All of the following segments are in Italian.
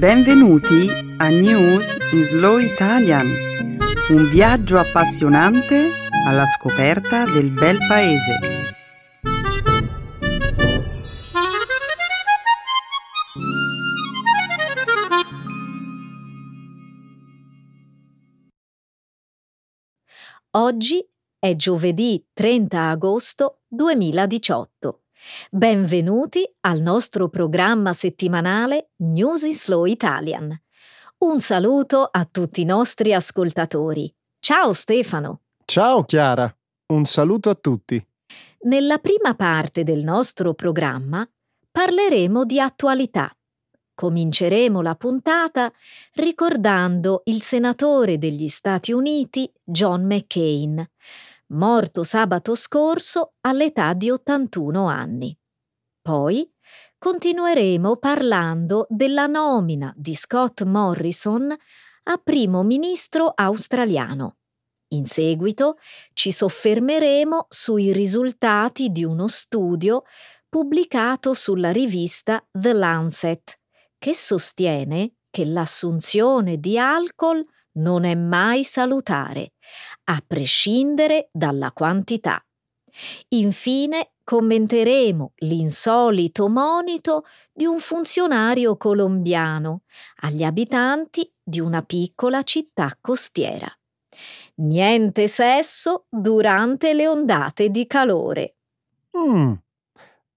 Benvenuti a News in Slow Italian, un viaggio appassionante alla scoperta del bel paese. Oggi è giovedì 30 agosto 2018. Benvenuti al nostro programma settimanale News in Slow Italian. Un saluto a tutti i nostri ascoltatori. Ciao Stefano. Ciao Chiara, un saluto a tutti. Nella prima parte del nostro programma parleremo di attualità. Cominceremo la puntata ricordando il senatore degli Stati Uniti John McCain, morto sabato scorso all'età di 81 anni. Poi continueremo parlando della nomina di Scott Morrison a primo ministro australiano. In seguito ci soffermeremo sui risultati di uno studio pubblicato sulla rivista The Lancet, che sostiene che l'assunzione di alcol non è mai salutare, a prescindere dalla quantità. Infine commenteremo l'insolito monito di un funzionario colombiano agli abitanti di una piccola città costiera. Niente sesso durante le ondate di calore. Mm.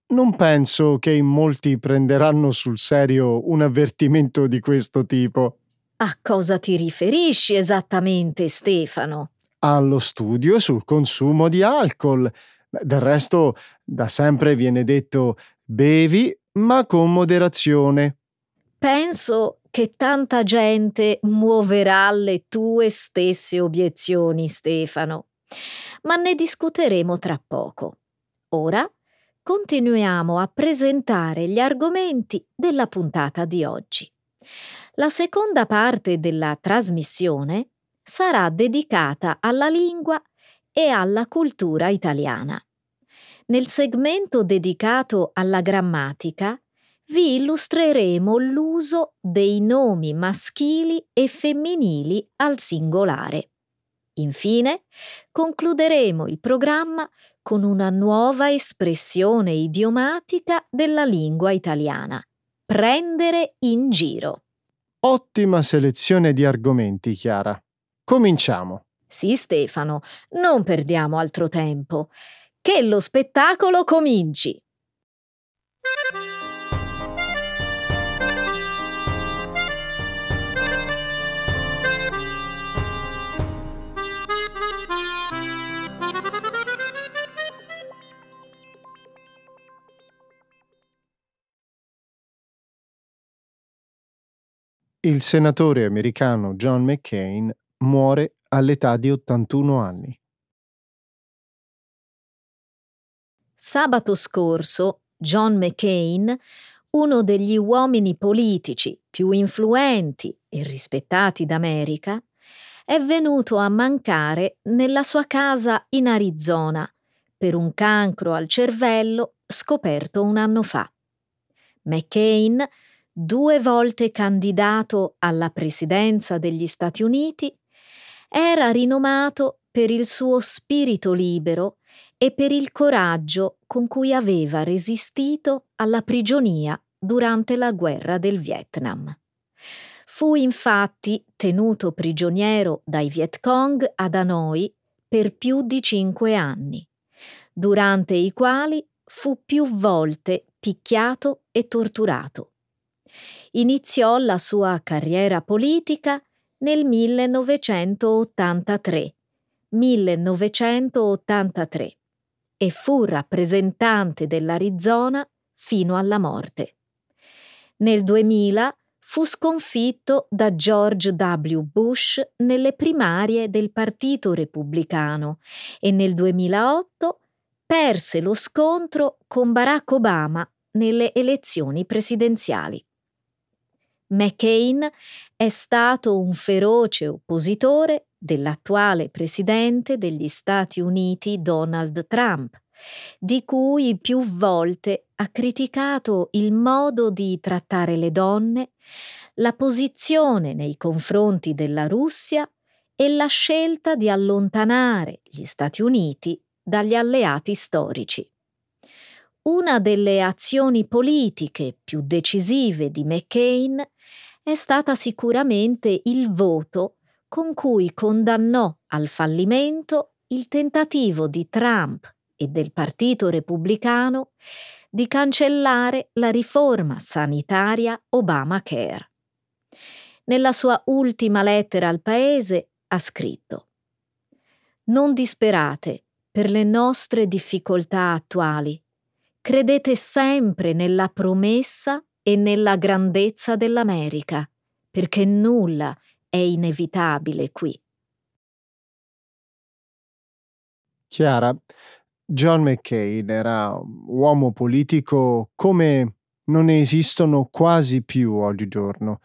Non penso che in molti prenderanno sul serio un avvertimento di questo tipo. A cosa ti riferisci esattamente, Stefano? Allo studio sul consumo di alcol. Del resto, da sempre viene detto bevi, ma con moderazione. Penso che tanta gente muoverà le tue stesse obiezioni, Stefano. Ma ne discuteremo tra poco. Ora continuiamo a presentare gli argomenti della puntata di oggi. La seconda parte della trasmissione sarà dedicata alla lingua e alla cultura italiana. Nel segmento dedicato alla grammatica vi illustreremo l'uso dei nomi maschili e femminili al singolare. Infine, concluderemo il programma con una nuova espressione idiomatica della lingua italiana. Prendere in giro. Ottima selezione di argomenti, Chiara. Cominciamo. Sì, Stefano, non perdiamo altro tempo. Che lo spettacolo cominci. Il senatore americano John McCain muore all'età di 81 anni. Sabato scorso John McCain, uno degli uomini politici più influenti e rispettati d'America, è venuto a mancare nella sua casa in Arizona per un cancro al cervello scoperto un anno fa. McCain due volte candidato alla presidenza degli Stati Uniti, era rinomato per il suo spirito libero e per il coraggio con cui aveva resistito alla prigionia durante la guerra del Vietnam. Fu infatti tenuto prigioniero dai Viet Cong ad Hanoi per più di cinque anni, durante i quali fu più volte picchiato e torturato iniziò la sua carriera politica nel 1983, 1983 e fu rappresentante dell'Arizona fino alla morte. Nel 2000 fu sconfitto da George W. Bush nelle primarie del Partito Repubblicano e nel 2008 perse lo scontro con Barack Obama nelle elezioni presidenziali. McCain è stato un feroce oppositore dell'attuale presidente degli Stati Uniti Donald Trump, di cui più volte ha criticato il modo di trattare le donne, la posizione nei confronti della Russia e la scelta di allontanare gli Stati Uniti dagli alleati storici. Una delle azioni politiche più decisive di McCain è stata sicuramente il voto con cui condannò al fallimento il tentativo di Trump e del Partito Repubblicano di cancellare la riforma sanitaria Obamacare. Nella sua ultima lettera al Paese ha scritto Non disperate per le nostre difficoltà attuali Credete sempre nella promessa e nella grandezza dell'America, perché nulla è inevitabile qui. Chiara, John McCain era un uomo politico come non ne esistono quasi più oggigiorno.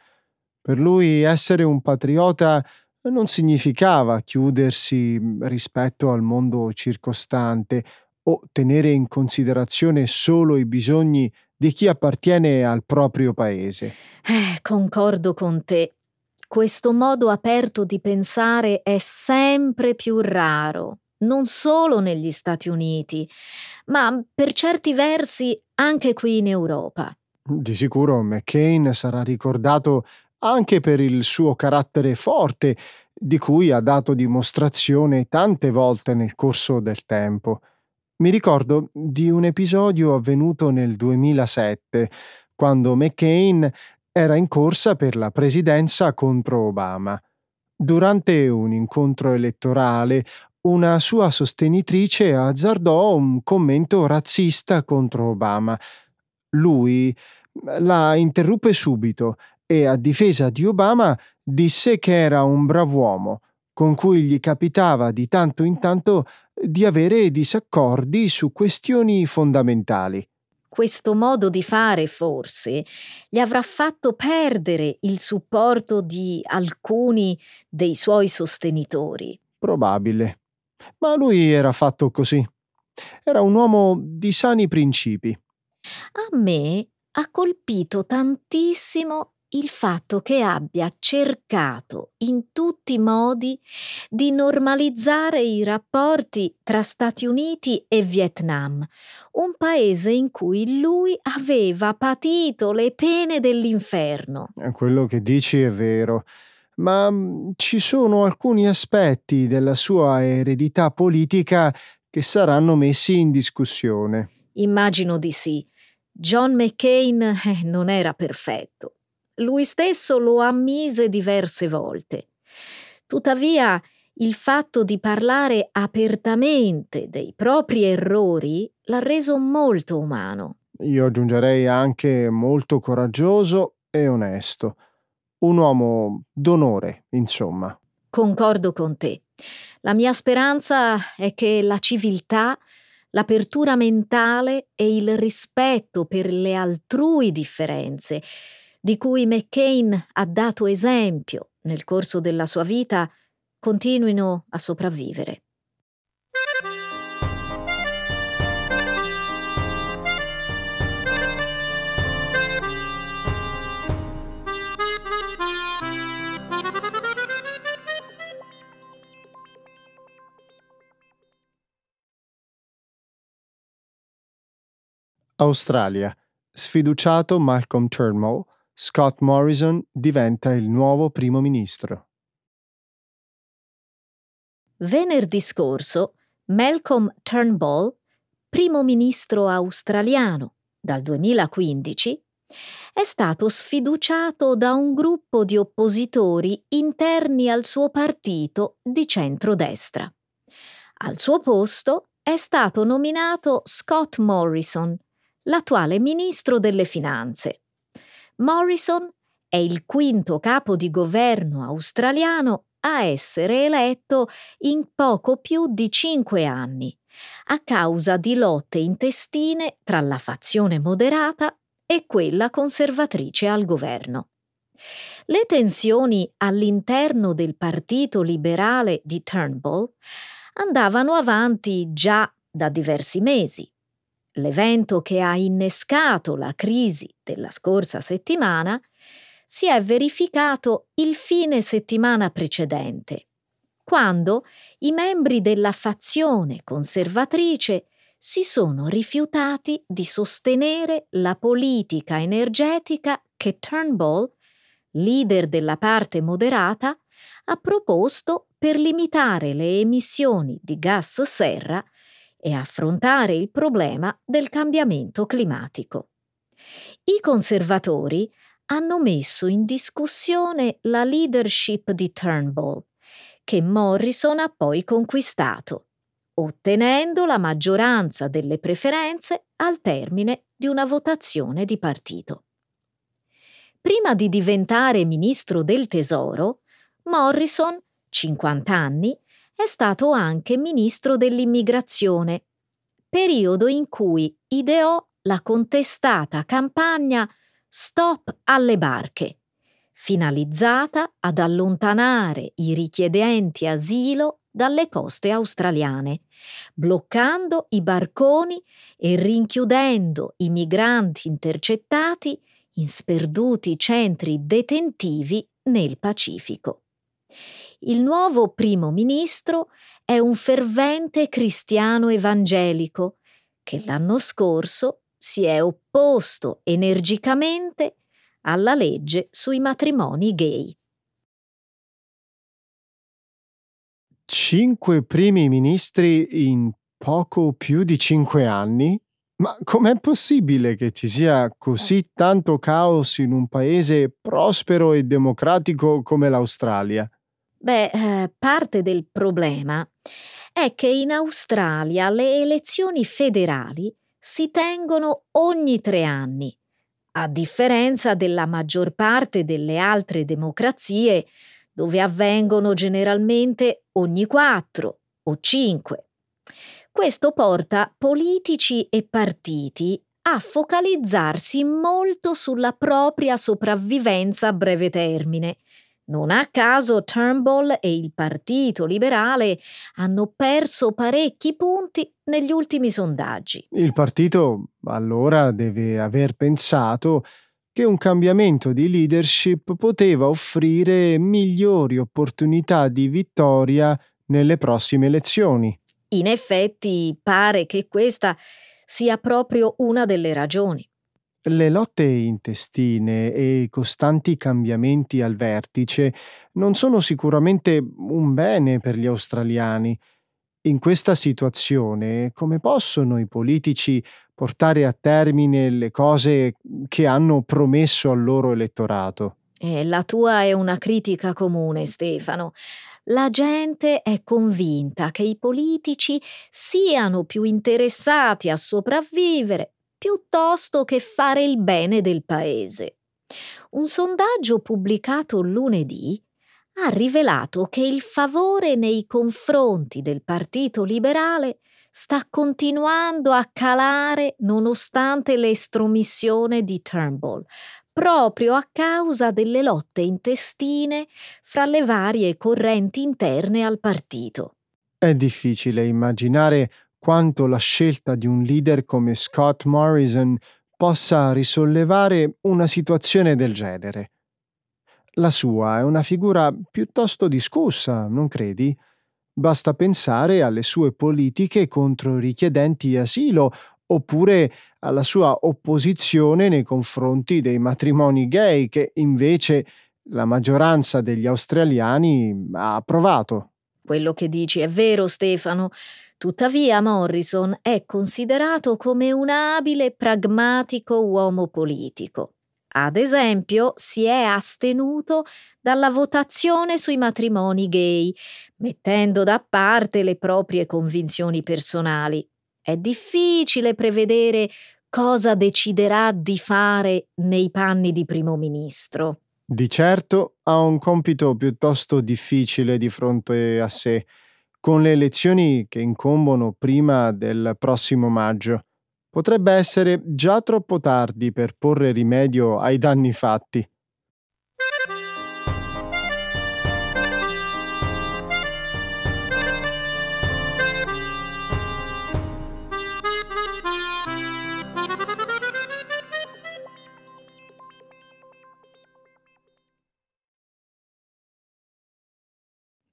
Per lui essere un patriota non significava chiudersi rispetto al mondo circostante o tenere in considerazione solo i bisogni di chi appartiene al proprio paese. Eh, concordo con te. Questo modo aperto di pensare è sempre più raro, non solo negli Stati Uniti, ma per certi versi anche qui in Europa. Di sicuro McCain sarà ricordato anche per il suo carattere forte, di cui ha dato dimostrazione tante volte nel corso del tempo. Mi ricordo di un episodio avvenuto nel 2007, quando McCain era in corsa per la presidenza contro Obama. Durante un incontro elettorale, una sua sostenitrice azzardò un commento razzista contro Obama. Lui la interruppe subito e a difesa di Obama disse che era un brav'uomo, con cui gli capitava di tanto in tanto di avere disaccordi su questioni fondamentali. Questo modo di fare forse gli avrà fatto perdere il supporto di alcuni dei suoi sostenitori. Probabile. Ma lui era fatto così. Era un uomo di sani principi. A me ha colpito tantissimo il fatto che abbia cercato in tutti i modi di normalizzare i rapporti tra Stati Uniti e Vietnam, un paese in cui lui aveva patito le pene dell'inferno. Quello che dici è vero, ma mm, ci sono alcuni aspetti della sua eredità politica che saranno messi in discussione. Immagino di sì. John McCain eh, non era perfetto lui stesso lo ammise diverse volte. Tuttavia, il fatto di parlare apertamente dei propri errori l'ha reso molto umano. Io aggiungerei anche molto coraggioso e onesto. Un uomo d'onore, insomma. Concordo con te. La mia speranza è che la civiltà, l'apertura mentale e il rispetto per le altrui differenze di cui McCain ha dato esempio nel corso della sua vita, continuino a sopravvivere. Australia. Sfiduciato Malcolm Turnbull Scott Morrison diventa il nuovo primo ministro. Venerdì scorso Malcolm Turnbull, primo ministro australiano dal 2015, è stato sfiduciato da un gruppo di oppositori interni al suo partito di centrodestra. Al suo posto è stato nominato Scott Morrison, l'attuale ministro delle finanze. Morrison è il quinto capo di governo australiano a essere eletto in poco più di cinque anni, a causa di lotte intestine tra la fazione moderata e quella conservatrice al governo. Le tensioni all'interno del Partito Liberale di Turnbull andavano avanti già da diversi mesi l'evento che ha innescato la crisi della scorsa settimana, si è verificato il fine settimana precedente, quando i membri della fazione conservatrice si sono rifiutati di sostenere la politica energetica che Turnbull, leader della parte moderata, ha proposto per limitare le emissioni di gas serra e affrontare il problema del cambiamento climatico. I conservatori hanno messo in discussione la leadership di Turnbull, che Morrison ha poi conquistato, ottenendo la maggioranza delle preferenze al termine di una votazione di partito. Prima di diventare ministro del Tesoro, Morrison, 50 anni, è stato anche ministro dell'immigrazione, periodo in cui ideò la contestata campagna Stop alle barche, finalizzata ad allontanare i richiedenti asilo dalle coste australiane, bloccando i barconi e rinchiudendo i migranti intercettati in sperduti centri detentivi nel Pacifico. Il nuovo primo ministro è un fervente cristiano evangelico che l'anno scorso si è opposto energicamente alla legge sui matrimoni gay. Cinque primi ministri in poco più di cinque anni? Ma com'è possibile che ci sia così tanto caos in un paese prospero e democratico come l'Australia? Beh, eh, parte del problema è che in Australia le elezioni federali si tengono ogni tre anni, a differenza della maggior parte delle altre democrazie dove avvengono generalmente ogni quattro o cinque. Questo porta politici e partiti a focalizzarsi molto sulla propria sopravvivenza a breve termine non a caso Turnbull e il Partito Liberale hanno perso parecchi punti negli ultimi sondaggi. Il partito allora deve aver pensato che un cambiamento di leadership poteva offrire migliori opportunità di vittoria nelle prossime elezioni. In effetti pare che questa sia proprio una delle ragioni. Le lotte intestine e i costanti cambiamenti al vertice non sono sicuramente un bene per gli australiani. In questa situazione, come possono i politici portare a termine le cose che hanno promesso al loro elettorato? Eh, la tua è una critica comune, Stefano. La gente è convinta che i politici siano più interessati a sopravvivere piuttosto che fare il bene del paese. Un sondaggio pubblicato lunedì ha rivelato che il favore nei confronti del Partito Liberale sta continuando a calare nonostante l'estromissione di Turnbull, proprio a causa delle lotte intestine fra le varie correnti interne al partito. È difficile immaginare quanto la scelta di un leader come Scott Morrison possa risollevare una situazione del genere. La sua è una figura piuttosto discussa, non credi? Basta pensare alle sue politiche contro i richiedenti asilo oppure alla sua opposizione nei confronti dei matrimoni gay che invece la maggioranza degli australiani ha approvato. Quello che dici è vero, Stefano. Tuttavia Morrison è considerato come un abile e pragmatico uomo politico. Ad esempio, si è astenuto dalla votazione sui matrimoni gay, mettendo da parte le proprie convinzioni personali. È difficile prevedere cosa deciderà di fare nei panni di primo ministro. Di certo ha un compito piuttosto difficile di fronte a sé con le elezioni che incombono prima del prossimo maggio. Potrebbe essere già troppo tardi per porre rimedio ai danni fatti.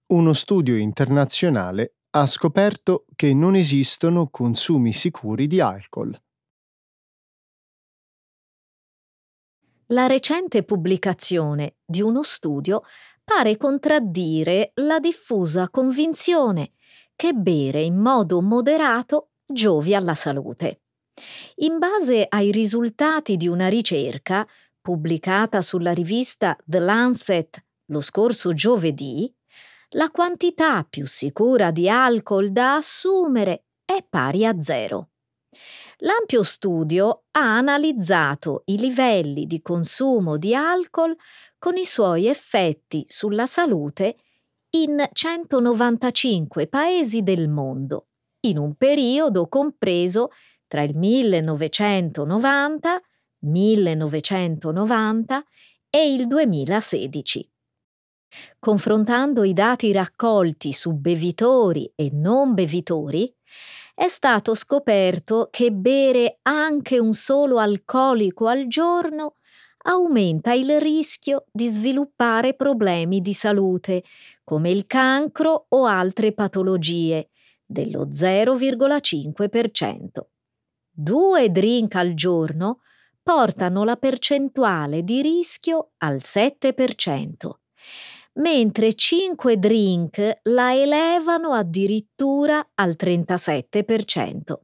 Uno studio internazionale ha scoperto che non esistono consumi sicuri di alcol. La recente pubblicazione di uno studio pare contraddire la diffusa convinzione che bere in modo moderato giovi alla salute. In base ai risultati di una ricerca pubblicata sulla rivista The Lancet lo scorso giovedì, la quantità più sicura di alcol da assumere è pari a zero. L'ampio studio ha analizzato i livelli di consumo di alcol con i suoi effetti sulla salute in 195 paesi del mondo, in un periodo compreso tra il 1990, 1990 e il 2016. Confrontando i dati raccolti su bevitori e non bevitori, è stato scoperto che bere anche un solo alcolico al giorno aumenta il rischio di sviluppare problemi di salute, come il cancro o altre patologie, dello 0,5%. Due drink al giorno portano la percentuale di rischio al 7% mentre 5 drink la elevano addirittura al 37%.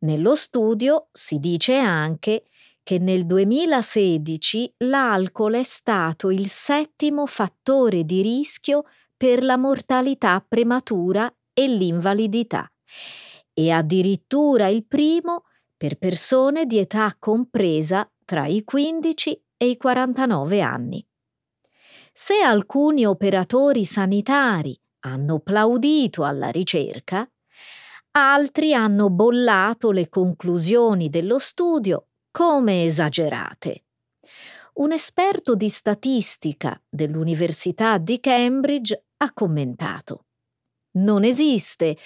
Nello studio si dice anche che nel 2016 l'alcol è stato il settimo fattore di rischio per la mortalità prematura e l'invalidità e addirittura il primo per persone di età compresa tra i 15 e i 49 anni. Se alcuni operatori sanitari hanno plaudito alla ricerca, altri hanno bollato le conclusioni dello studio come esagerate. Un esperto di statistica dell'Università di Cambridge ha commentato Non esiste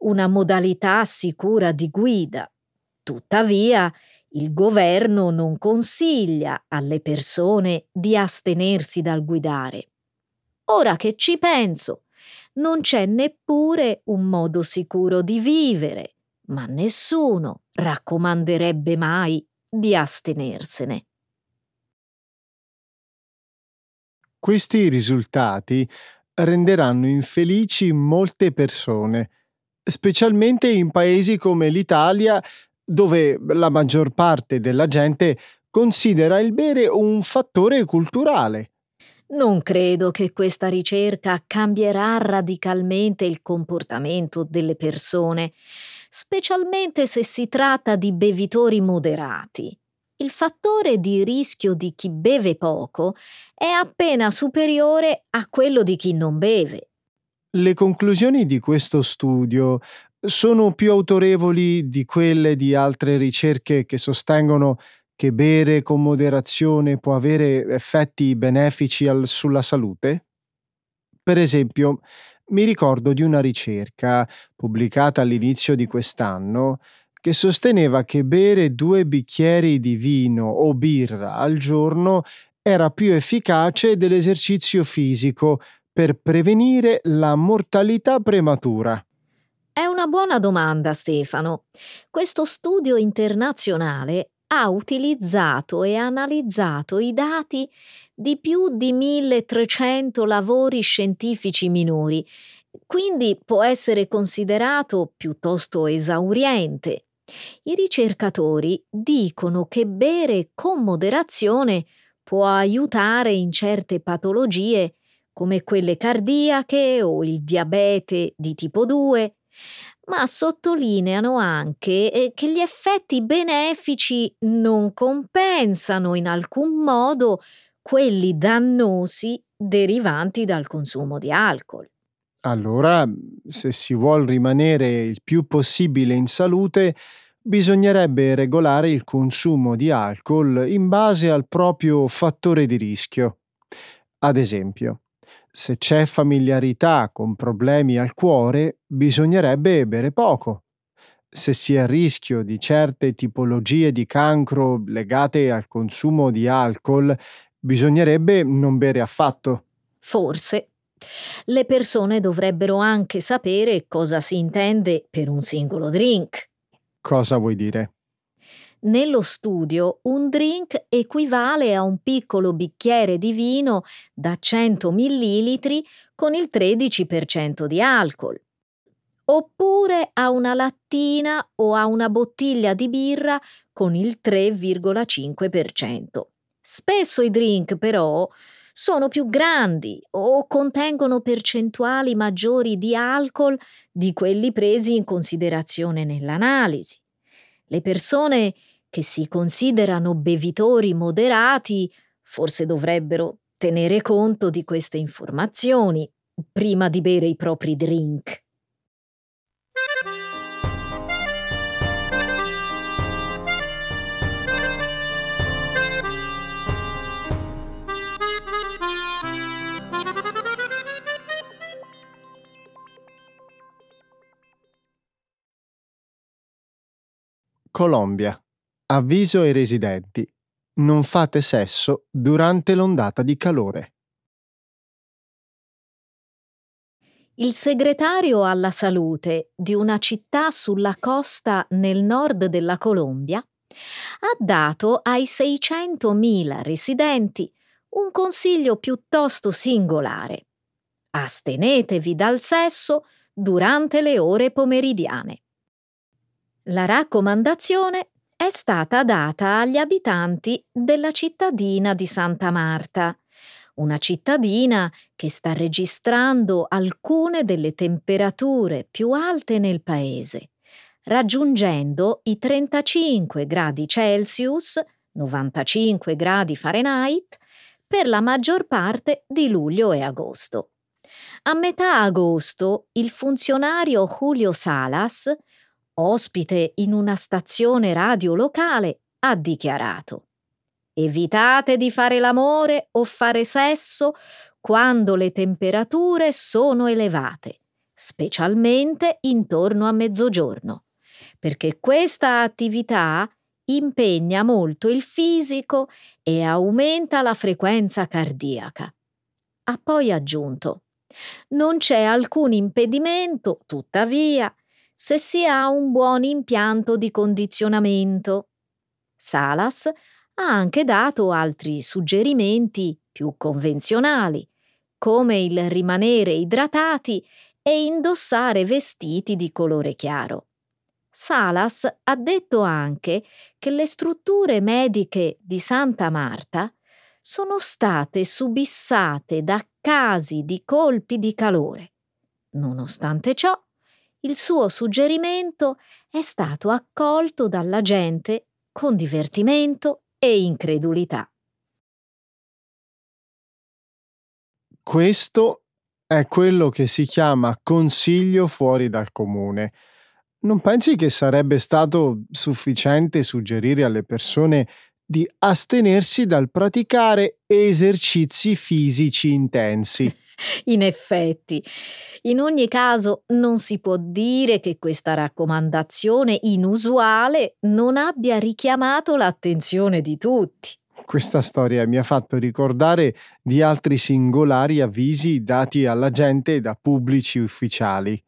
una modalità sicura di guida. Tuttavia, il governo non consiglia alle persone di astenersi dal guidare. Ora che ci penso, non c'è neppure un modo sicuro di vivere, ma nessuno raccomanderebbe mai di astenersene. Questi risultati renderanno infelici molte persone, specialmente in paesi come l'Italia dove la maggior parte della gente considera il bere un fattore culturale. Non credo che questa ricerca cambierà radicalmente il comportamento delle persone, specialmente se si tratta di bevitori moderati. Il fattore di rischio di chi beve poco è appena superiore a quello di chi non beve. Le conclusioni di questo studio sono più autorevoli di quelle di altre ricerche che sostengono che bere con moderazione può avere effetti benefici al, sulla salute? Per esempio, mi ricordo di una ricerca pubblicata all'inizio di quest'anno che sosteneva che bere due bicchieri di vino o birra al giorno era più efficace dell'esercizio fisico per prevenire la mortalità prematura. È una buona domanda, Stefano. Questo studio internazionale ha utilizzato e analizzato i dati di più di 1300 lavori scientifici minori, quindi può essere considerato piuttosto esauriente. I ricercatori dicono che bere con moderazione può aiutare in certe patologie come quelle cardiache o il diabete di tipo 2, ma sottolineano anche eh, che gli effetti benefici non compensano in alcun modo quelli dannosi derivanti dal consumo di alcol. Allora, se si vuol rimanere il più possibile in salute, bisognerebbe regolare il consumo di alcol in base al proprio fattore di rischio. Ad esempio, se c'è familiarità con problemi al cuore, bisognerebbe bere poco. Se si è a rischio di certe tipologie di cancro legate al consumo di alcol, bisognerebbe non bere affatto. Forse, Le persone dovrebbero anche sapere cosa si intende per un singolo drink. Cosa vuoi dire? Nello studio un drink equivale a un piccolo bicchiere di vino da 100 ml con il 13% di alcol, oppure a una lattina o a una bottiglia di birra con il 3,5%. Spesso i drink però sono più grandi o contengono percentuali maggiori di alcol di quelli presi in considerazione nell'analisi. Le persone che si considerano bevitori moderati forse dovrebbero tenere conto di queste informazioni prima di bere i propri drink. Colombia. Avviso ai residenti. Non fate sesso durante l'ondata di calore. Il segretario alla salute di una città sulla costa nel nord della Colombia ha dato ai 600.000 residenti un consiglio piuttosto singolare. Astenetevi dal sesso durante le ore pomeridiane. La raccomandazione è stata data agli abitanti della cittadina di Santa Marta, una cittadina che sta registrando alcune delle temperature più alte nel paese, raggiungendo i 35 gradi Celsius, 95 gradi Fahrenheit, per la maggior parte di luglio e agosto. A metà agosto il funzionario Julio Salas ospite in una stazione radio locale, ha dichiarato Evitate di fare l'amore o fare sesso quando le temperature sono elevate, specialmente intorno a mezzogiorno, perché questa attività impegna molto il fisico e aumenta la frequenza cardiaca. Ha poi aggiunto non c'è alcun impedimento, tuttavia, se si ha un buon impianto di condizionamento. Salas ha anche dato altri suggerimenti più convenzionali, come il rimanere idratati e indossare vestiti di colore chiaro. Salas ha detto anche che le strutture mediche di Santa Marta sono state subissate da casi di colpi di calore. Nonostante ciò, il suo suggerimento è stato accolto dalla gente con divertimento e incredulità. Questo è quello che si chiama consiglio fuori dal comune. Non pensi che sarebbe stato sufficiente suggerire alle persone di astenersi dal praticare esercizi fisici intensi? In effetti, in ogni caso non si può dire che questa raccomandazione inusuale non abbia richiamato l'attenzione di tutti. Questa storia mi ha fatto ricordare di altri singolari avvisi dati alla gente da pubblici ufficiali.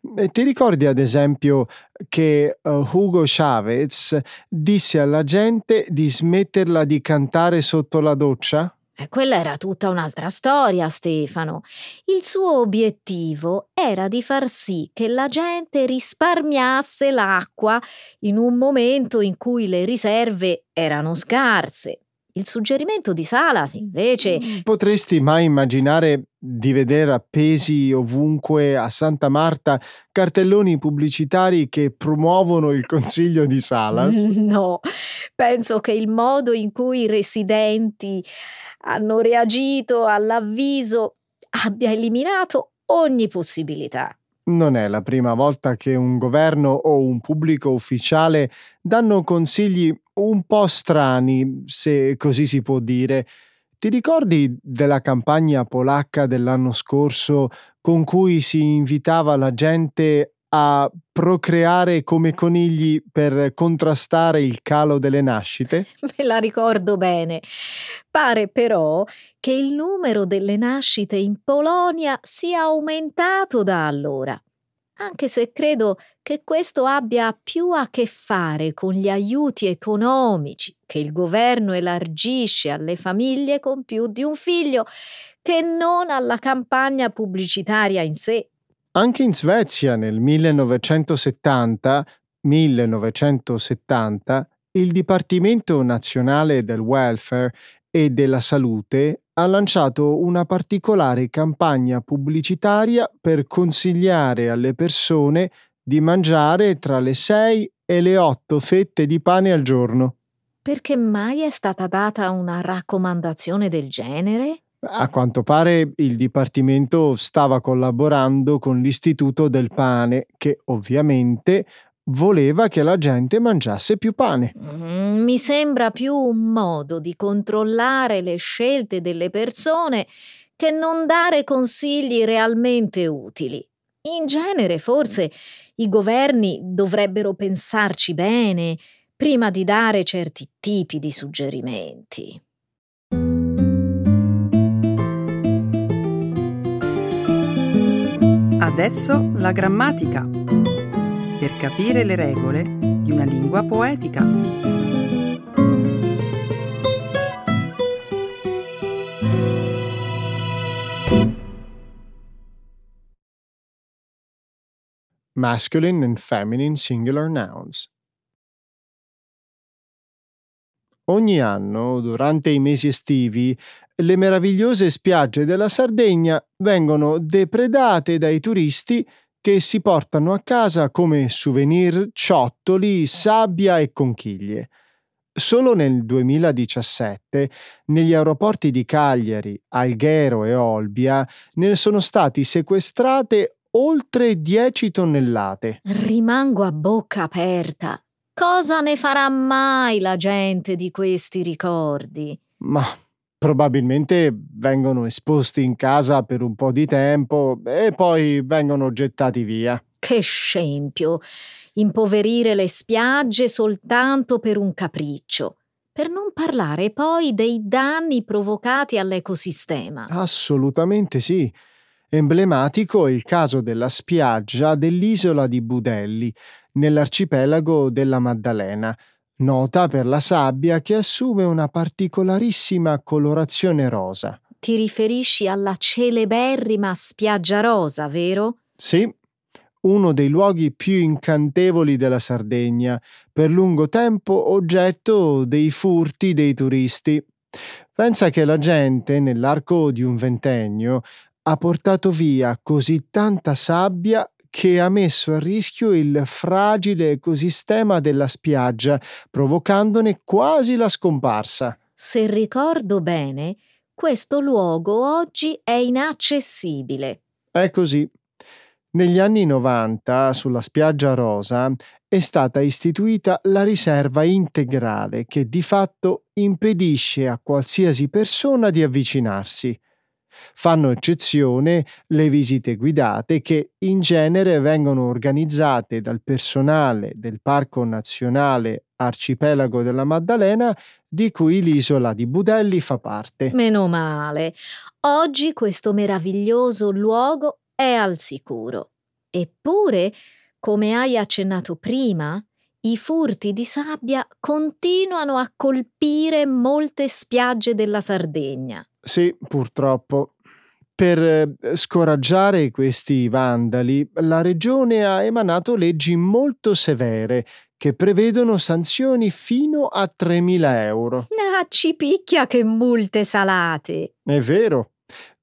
Ti ricordi ad esempio che uh, Hugo Chavez disse alla gente di smetterla di cantare sotto la doccia? E quella era tutta un'altra storia, Stefano. Il suo obiettivo era di far sì che la gente risparmiasse l'acqua in un momento in cui le riserve erano scarse. Il suggerimento di Salas, invece. Mm, potresti mai immaginare di vedere appesi ovunque a Santa Marta cartelloni pubblicitari che promuovono il consiglio di Salas? No, penso che il modo in cui i residenti hanno reagito all'avviso abbia eliminato ogni possibilità. Non è la prima volta che un governo o un pubblico ufficiale danno consigli un po' strani, se così si può dire. Ti ricordi della campagna polacca dell'anno scorso con cui si invitava la gente a procreare come conigli per contrastare il calo delle nascite? Me la ricordo bene. Pare però che il numero delle nascite in Polonia sia aumentato da allora anche se credo che questo abbia più a che fare con gli aiuti economici che il governo elargisce alle famiglie con più di un figlio che non alla campagna pubblicitaria in sé. Anche in Svezia nel 1970, 1970 il Dipartimento nazionale del welfare e della salute ha lanciato una particolare campagna pubblicitaria per consigliare alle persone di mangiare tra le 6 e le 8 fette di pane al giorno. Perché mai è stata data una raccomandazione del genere? A quanto pare il Dipartimento stava collaborando con l'Istituto del Pane, che ovviamente voleva che la gente mangiasse più pane. Mm, mi sembra più un modo di controllare le scelte delle persone che non dare consigli realmente utili. In genere, forse, i governi dovrebbero pensarci bene prima di dare certi tipi di suggerimenti. Adesso la grammatica per capire le regole di una lingua poetica. Masculine and feminine singular nouns. Ogni anno, durante i mesi estivi, le meravigliose spiagge della Sardegna vengono depredate dai turisti che si portano a casa come souvenir ciottoli, sabbia e conchiglie. Solo nel 2017, negli aeroporti di Cagliari, Alghero e Olbia, ne sono stati sequestrate oltre 10 tonnellate. Rimango a bocca aperta. Cosa ne farà mai la gente di questi ricordi? Ma probabilmente vengono esposti in casa per un po' di tempo e poi vengono gettati via. Che scempio! Impoverire le spiagge soltanto per un capriccio. Per non parlare poi dei danni provocati all'ecosistema. Assolutamente sì. Emblematico è il caso della spiaggia dell'isola di Budelli, nell'arcipelago della Maddalena, nota per la sabbia che assume una particolarissima colorazione rosa. Ti riferisci alla celeberrima spiaggia rosa, vero? Sì, uno dei luoghi più incantevoli della Sardegna, per lungo tempo oggetto dei furti dei turisti. Pensa che la gente, nell'arco di un ventennio, ha portato via così tanta sabbia che ha messo a rischio il fragile ecosistema della spiaggia, provocandone quasi la scomparsa. Se ricordo bene, questo luogo oggi è inaccessibile. È così. Negli anni 90, sulla spiaggia rosa, è stata istituita la riserva integrale che di fatto impedisce a qualsiasi persona di avvicinarsi. Fanno eccezione le visite guidate che in genere vengono organizzate dal personale del Parco Nazionale Arcipelago della Maddalena di cui l'isola di Budelli fa parte. Meno male. Oggi questo meraviglioso luogo è al sicuro. Eppure, come hai accennato prima, i furti di sabbia continuano a colpire molte spiagge della Sardegna. Sì, purtroppo. Per eh, scoraggiare questi vandali, la regione ha emanato leggi molto severe che prevedono sanzioni fino a 3.000 euro. Ah, ci picchia che multe salate! È vero.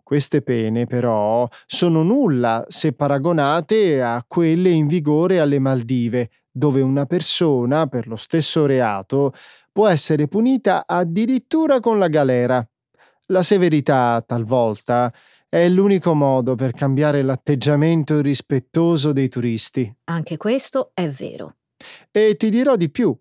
Queste pene, però, sono nulla se paragonate a quelle in vigore alle Maldive, dove una persona, per lo stesso reato, può essere punita addirittura con la galera. La severità, talvolta, è l'unico modo per cambiare l'atteggiamento irrispettoso dei turisti. Anche questo è vero. E ti dirò di più.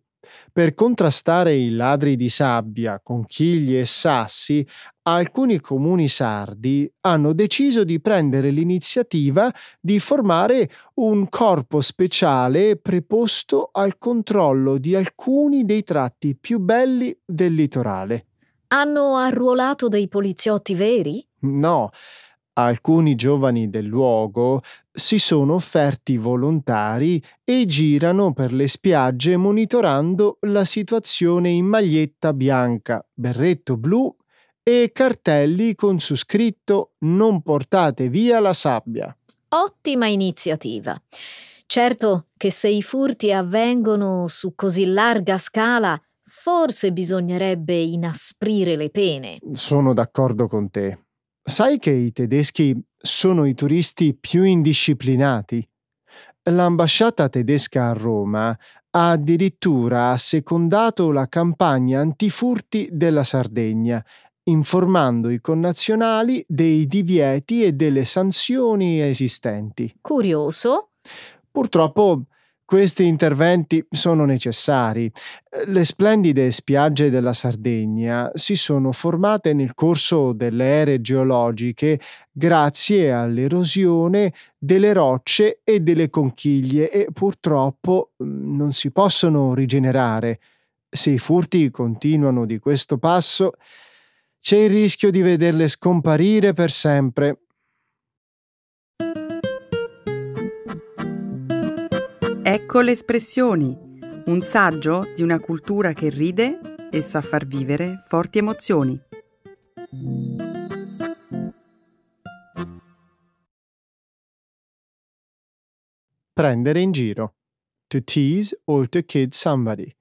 Per contrastare i ladri di sabbia, conchiglie e sassi, alcuni comuni sardi hanno deciso di prendere l'iniziativa di formare un corpo speciale preposto al controllo di alcuni dei tratti più belli del litorale. Hanno arruolato dei poliziotti veri? No, alcuni giovani del luogo si sono offerti volontari e girano per le spiagge monitorando la situazione in maglietta bianca, berretto blu e cartelli con su scritto Non portate via la sabbia. Ottima iniziativa. Certo che se i furti avvengono su così larga scala, forse bisognerebbe inasprire le pene. Sono d'accordo con te. Sai che i tedeschi sono i turisti più indisciplinati? L'ambasciata tedesca a Roma ha addirittura assecondato la campagna antifurti della Sardegna informando i connazionali dei divieti e delle sanzioni esistenti. Curioso. Purtroppo questi interventi sono necessari. Le splendide spiagge della Sardegna si sono formate nel corso delle ere geologiche grazie all'erosione delle rocce e delle conchiglie e purtroppo non si possono rigenerare. Se i furti continuano di questo passo, c'è il rischio di vederle scomparire per sempre. Ecco le espressioni, un saggio di una cultura che ride e sa far vivere forti emozioni. Prendere in giro. To tease or to kid somebody.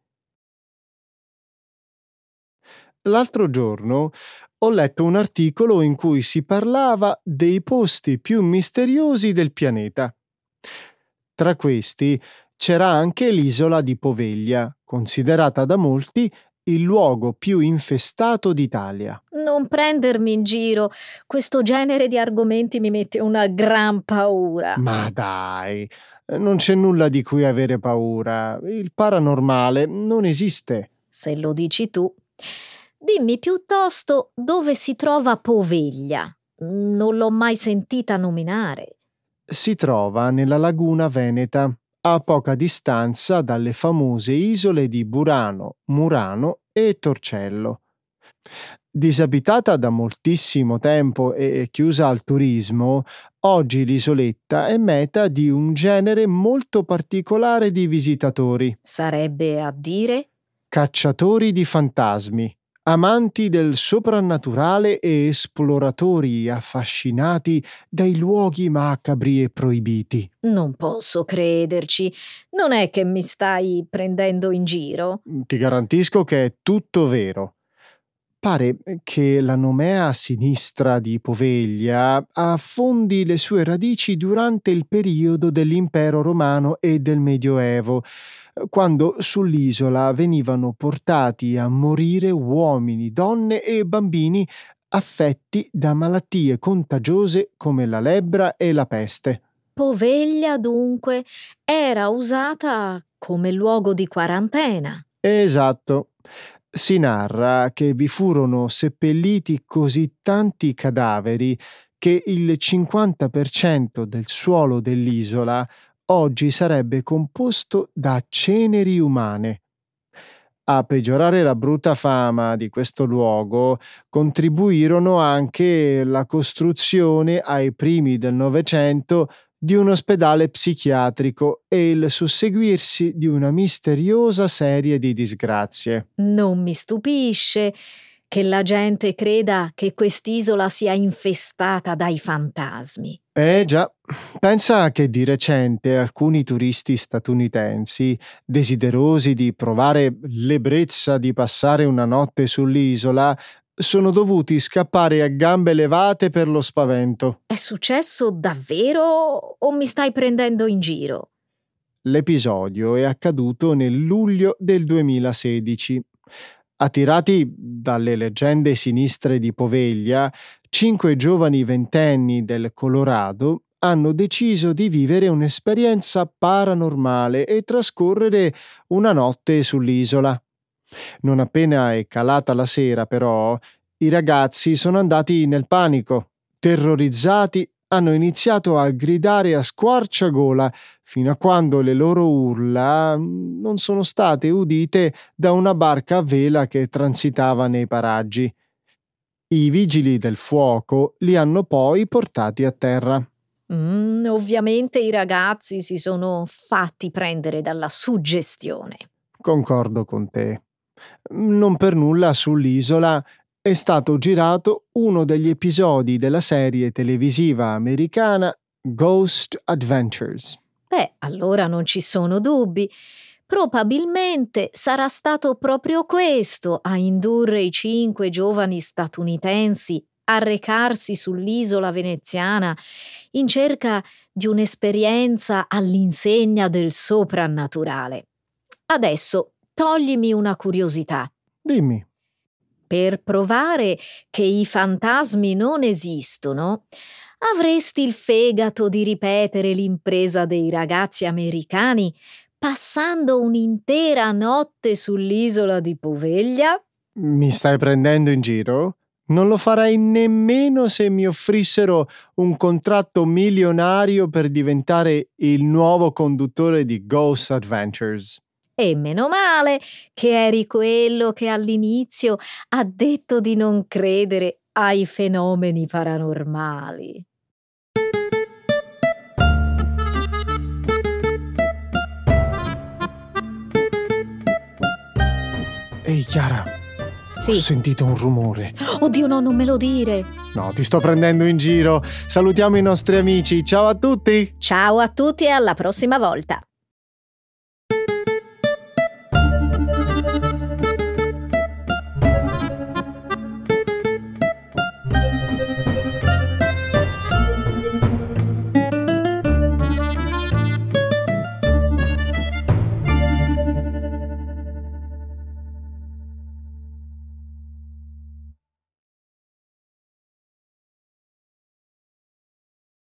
L'altro giorno ho letto un articolo in cui si parlava dei posti più misteriosi del pianeta. Tra questi c'era anche l'isola di Poveglia, considerata da molti il luogo più infestato d'Italia. Non prendermi in giro, questo genere di argomenti mi mette una gran paura. Ma dai, non c'è nulla di cui avere paura. Il paranormale non esiste. Se lo dici tu. Dimmi piuttosto dove si trova Poveglia. Non l'ho mai sentita nominare. Si trova nella laguna veneta, a poca distanza dalle famose isole di Burano, Murano e Torcello. Disabitata da moltissimo tempo e chiusa al turismo, oggi l'isoletta è meta di un genere molto particolare di visitatori. Sarebbe a dire? Cacciatori di fantasmi amanti del soprannaturale e esploratori affascinati dai luoghi macabri e proibiti. Non posso crederci. Non è che mi stai prendendo in giro? Ti garantisco che è tutto vero. Pare che la nomea sinistra di Poveglia affondi le sue radici durante il periodo dell'impero romano e del Medioevo, quando sull'isola venivano portati a morire uomini, donne e bambini affetti da malattie contagiose come la lebbra e la peste. Poveglia, dunque, era usata come luogo di quarantena. Esatto. Si narra che vi furono seppelliti così tanti cadaveri che il 50% del suolo dell'isola oggi sarebbe composto da ceneri umane. A peggiorare la brutta fama di questo luogo contribuirono anche la costruzione ai primi del Novecento di un ospedale psichiatrico e il susseguirsi di una misteriosa serie di disgrazie. Non mi stupisce che la gente creda che quest'isola sia infestata dai fantasmi. Eh già, pensa che di recente alcuni turisti statunitensi, desiderosi di provare l'ebbrezza di passare una notte sull'isola, sono dovuti scappare a gambe levate per lo spavento. È successo davvero o mi stai prendendo in giro? L'episodio è accaduto nel luglio del 2016. Attirati dalle leggende sinistre di Poveglia, cinque giovani ventenni del Colorado hanno deciso di vivere un'esperienza paranormale e trascorrere una notte sull'isola. Non appena è calata la sera, però, I ragazzi sono andati nel panico. Terrorizzati, hanno iniziato a gridare a squarciagola fino a quando le loro urla mm, non sono state udite da una barca a vela che transitava nei paraggi. I vigili del fuoco li hanno poi portati a terra. Mm, ovviamente i ragazzi si sono fatti prendere dalla suggestione. Concordo con te. Non per nulla sull'isola è stato girato uno degli episodi della serie televisiva americana Ghost Adventures. Beh, allora non ci sono dubbi. Probabilmente sarà stato proprio questo a indurre i cinque giovani statunitensi a recarsi sull'isola veneziana in cerca di un'esperienza all'insegna del soprannaturale. Adesso toglimi una curiosità. Dimmi. Per provare che i fantasmi non esistono, avresti il fegato di ripetere l'impresa dei ragazzi americani passando un'intera notte sull'isola di Poveglia? Mi stai prendendo in giro? Non lo farei nemmeno se mi offrissero un contratto milionario per diventare il nuovo conduttore di Ghost Adventures. E meno male che eri quello che all'inizio ha detto di non credere ai fenomeni paranormali. Ehi Chiara, Sì. ho sentito un rumore. Oddio no, non me lo dire. No, ti sto prendendo in giro. Salutiamo i nostri amici. Ciao a tutti! Ciao a tutti e alla prossima volta.